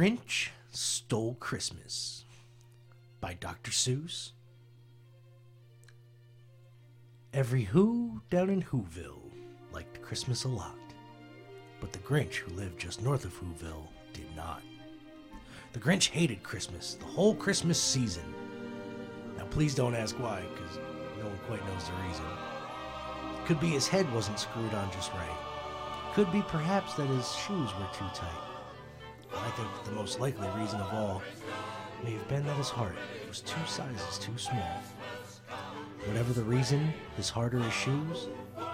Grinch Stole Christmas by Dr. Seuss. Every Who down in Whoville liked Christmas a lot, but the Grinch who lived just north of Whoville did not. The Grinch hated Christmas the whole Christmas season. Now, please don't ask why, because no one quite knows the reason. Could be his head wasn't screwed on just right. Could be perhaps that his shoes were too tight. I think the most likely reason of all may have been that his heart was two sizes too small. Whatever the reason, his heart or his shoes,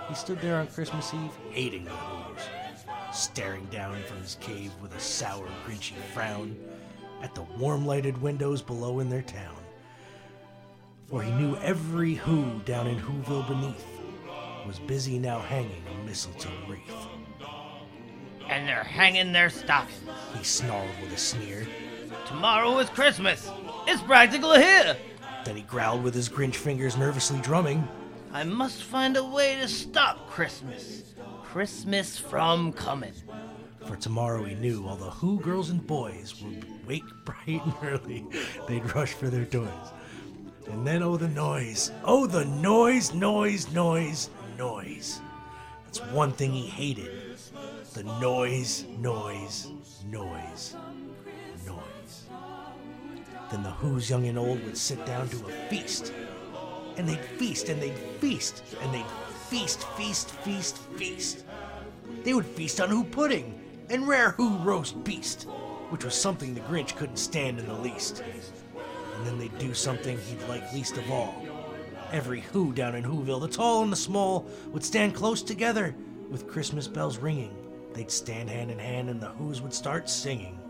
he stood there on Christmas Eve hating the Who's, staring down from his cave with a sour, grinchy frown at the warm lighted windows below in their town. For he knew every Who down in Whoville beneath was busy now hanging a mistletoe wreath. And they're hanging their stockings. He snarled with a sneer. Tomorrow is Christmas. It's practically here. Then he growled with his Grinch fingers nervously drumming. I must find a way to stop Christmas. Christmas from coming. For tomorrow he knew all the Who girls and boys would wake bright and early. They'd rush for their toys. And then, oh, the noise. Oh, the noise, noise, noise, noise. That's one thing he hated the noise, noise, noise, noise. Then the Who's young and old would sit down to a feast. And they'd feast and they'd feast and they'd feast, feast, feast, feast. They would feast on Who pudding and rare Who roast beast, which was something the Grinch couldn't stand in the least. And then they'd do something he'd like least of all. Every Who down in Whoville, the tall and the small, would stand close together with Christmas bells ringing. They'd stand hand in hand and the Who's would start singing.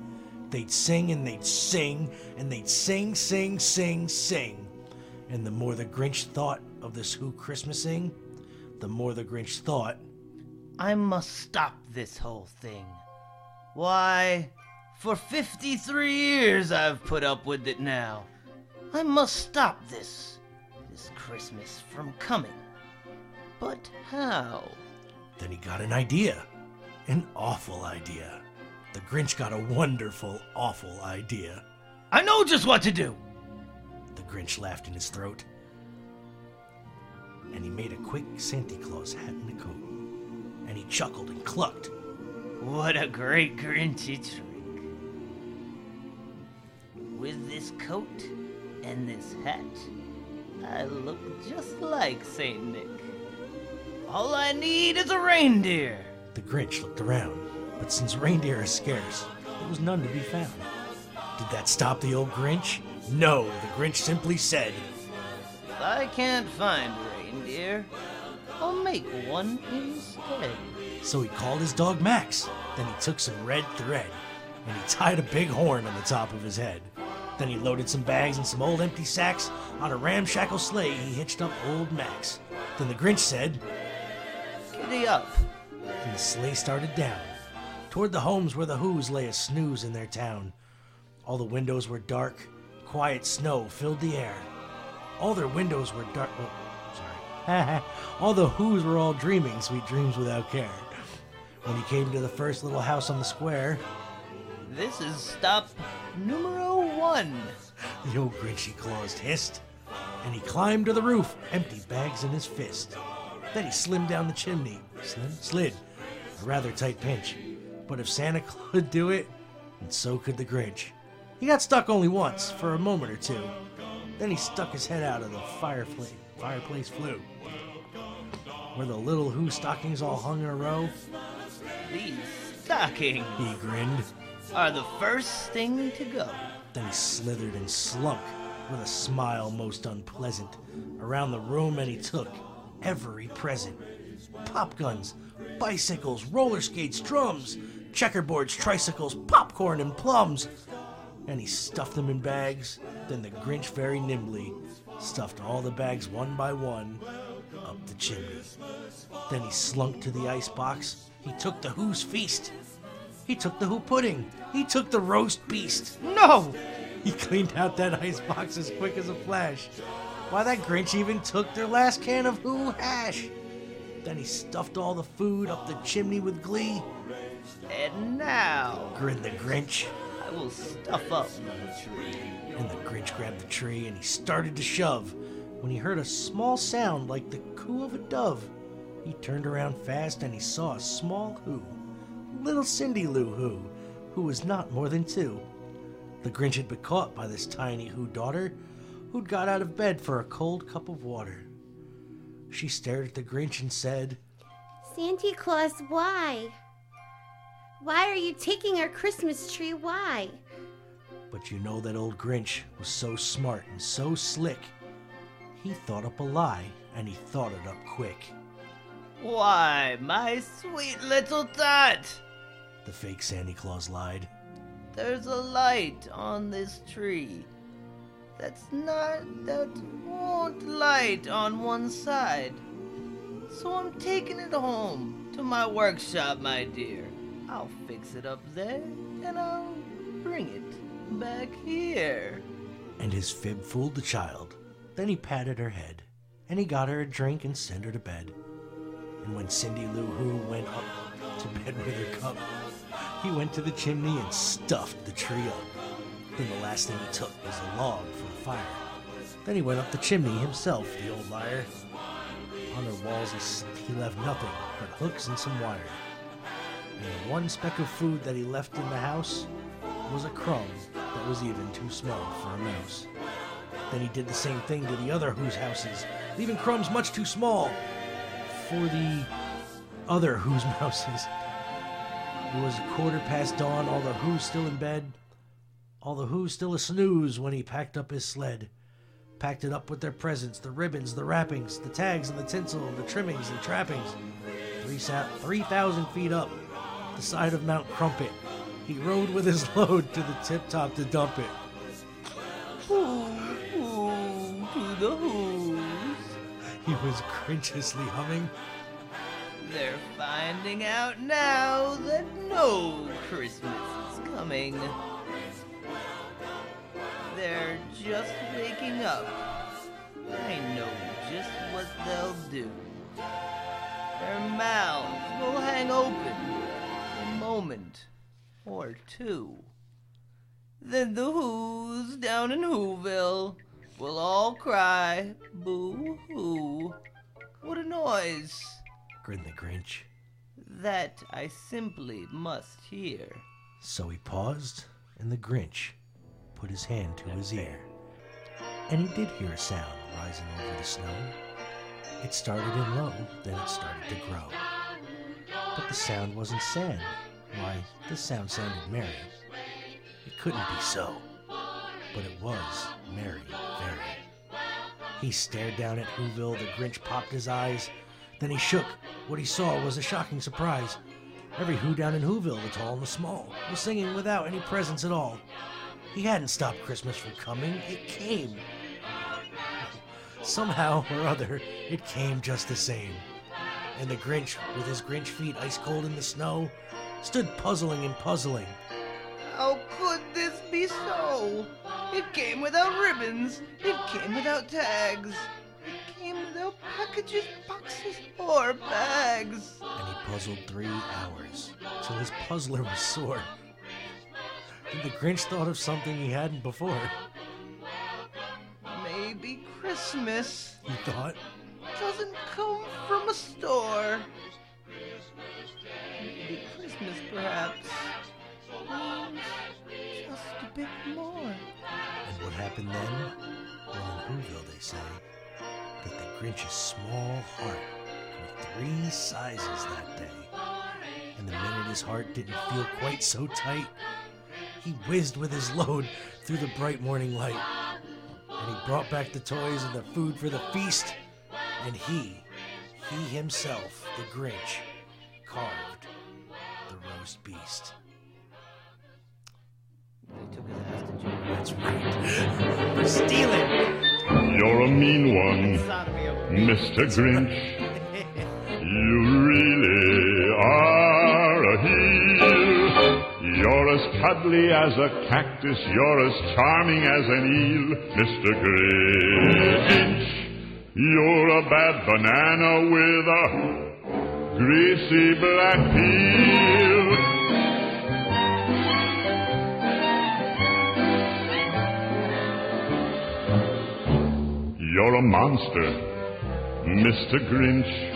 They'd sing and they'd sing and they'd sing, sing, sing, sing. And the more the Grinch thought of this Who Christmasing, the more the Grinch thought, I must stop this whole thing. Why, for 53 years I've put up with it now. I must stop this, this Christmas from coming. But how? Then he got an idea. An awful idea. The Grinch got a wonderful, awful idea. I know just what to do. The Grinch laughed in his throat. And he made a quick Santa Claus hat and a coat. And he chuckled and clucked. What a great Grinchy trick. With this coat and this hat, I look just like Saint Nick. All I need is a reindeer. The Grinch looked around, but since reindeer are scarce, there was none to be found. Did that stop the old Grinch? No, the Grinch simply said, If I can't find reindeer, I'll make one instead. So he called his dog Max. Then he took some red thread and he tied a big horn on the top of his head. Then he loaded some bags and some old empty sacks on a ramshackle sleigh he hitched up old Max. Then the Grinch said, Giddy up. And the sleigh started down toward the homes where the Who's lay a snooze in their town. All the windows were dark, quiet snow filled the air. All their windows were dark. Oh, sorry. all the Who's were all dreaming sweet dreams without care. When he came to the first little house on the square, This is stop numero one. the old Grinchy Claus hissed, and he climbed to the roof, empty bags in his fist. Then he slimmed down the chimney, slid, a rather tight pinch. But if Santa could do it, and so could the Grinch. He got stuck only once, for a moment or two. Then he stuck his head out of the fireplace, fireplace flue. Where the little Who stockings all hung in a row, These stockings he grinned. are the first thing to go. Then he slithered and slunk with a smile most unpleasant around the room and he took every present pop guns, bicycles, roller skates, drums, checkerboards, tricycles, popcorn, and plums. And he stuffed them in bags. Then the Grinch very nimbly stuffed all the bags one by one up the chimney. Then he slunk to the ice box. He took the Who's feast. He took the Who pudding. He took the roast beast. No! He cleaned out that ice box as quick as a flash. Why, that Grinch even took their last can of Who hash. Then he stuffed all the food up the chimney with glee. And now Grinned the Grinch. I will stuff up. And the Grinch grabbed the tree and he started to shove when he heard a small sound like the coo of a dove. He turned around fast and he saw a small Who, little Cindy Lou Who, who was not more than two. The Grinch had been caught by this tiny Who daughter who'd got out of bed for a cold cup of water. She stared at the Grinch and said, Santa Claus, why? Why are you taking our Christmas tree? Why? But you know that old Grinch was so smart and so slick. He thought up a lie, and he thought it up quick. Why, my sweet little tot! The fake Santa Claus lied. There's a light on this tree. That's not. that won't light on one side. So I'm taking it home to my workshop, my dear. I'll fix it up there and I'll bring it back here. And his fib fooled the child. Then he patted her head, and he got her a drink and sent her to bed. And when Cindy Lou Who went up to bed with her cup, he went to the chimney and stuffed the tree up. Then the last thing he took was a log the fire. Then he went up the chimney himself, the old liar. On her walls he, he left nothing but hooks and some wire. And the one speck of food that he left in the house was a crumb that was even too small for a mouse. Then he did the same thing to the other Who's houses, leaving crumbs much too small for the other Who's mouses. It was a quarter past dawn, all the Who's still in bed, all the Who's still a snooze when he packed up his sled. Packed it up with their presents, the ribbons, the wrappings, the tags and the tinsel, the trimmings and trappings. Three sat 3,000 feet up, the side of Mount Crumpit, he rode with his load to the tip top to dump it. Ooh, ooh, to the Who's. He was grinchiously humming. They're finding out now that no Christmas is coming. They're just waking up. I know just what they'll do. Their mouths will hang open a moment or two. Then the Who's down in Whoville will all cry, boo hoo. What a noise! grinned the Grinch. That I simply must hear. So he paused, and the Grinch put his hand to his ear. And he did hear a sound rising over the snow. It started in low, then it started to grow. But the sound wasn't sand. Why, the sound sounded merry. It couldn't be so. But it was merry, very. He stared down at Whoville, the Grinch popped his eyes. Then he shook. What he saw was a shocking surprise. Every Who down in Whoville, the tall and the small, was singing without any presents at all. He hadn't stopped Christmas from coming, it came. Somehow or other, it came just the same. And the Grinch, with his Grinch feet ice cold in the snow, stood puzzling and puzzling. How could this be so? It came without ribbons. It came without tags. It came without packages, boxes, or bags. And he puzzled three hours till his puzzler was sore. Then the Grinch thought of something he hadn't before. Maybe Christmas He thought, doesn't come from a store. Maybe Christmas, perhaps, means just a bit more. and what happened then? Well, in Whoville they say that the Grinch's small heart grew three sizes that day. And the minute his heart didn't feel quite so tight, he whizzed with his load through the bright morning light. And he brought back the toys and the food for the feast. And he, he himself, the Grinch, carved the roast beast. They took his ass to jail. That's right. For stealing! You're a mean one, Mr. Grinch. cuddly as a cactus, you're as charming as an eel, Mr. Grinch. You're a bad banana with a greasy black peel. You're a monster, Mr. Grinch.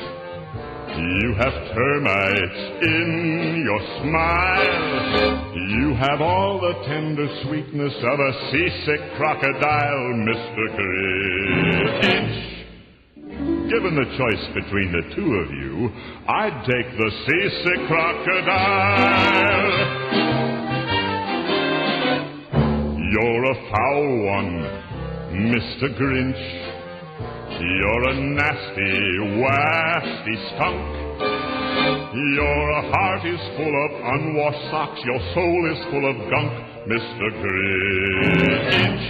You have termites in your smile. You have all the tender sweetness of a seasick crocodile, Mr. Grinch. Given the choice between the two of you, I'd take the seasick crocodile. You're a foul one, Mr. Grinch. You're a nasty, wasty skunk. Your heart is full of unwashed socks. Your soul is full of gunk, Mr. Grinch.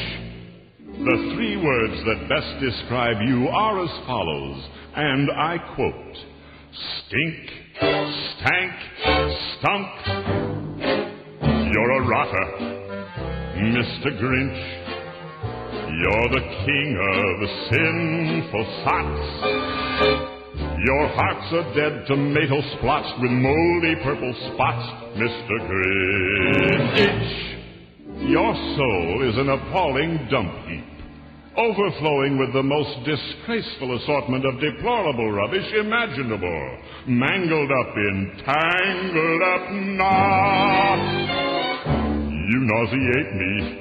The three words that best describe you are as follows, and I quote Stink, stank, stunk. You're a rotter, Mr. Grinch. You're the king of sinful sots. Your heart's a dead tomato splotched with moldy purple spots, Mr. Grinch. Your soul is an appalling dump heap, overflowing with the most disgraceful assortment of deplorable rubbish imaginable, mangled up in tangled up knots. You nauseate me,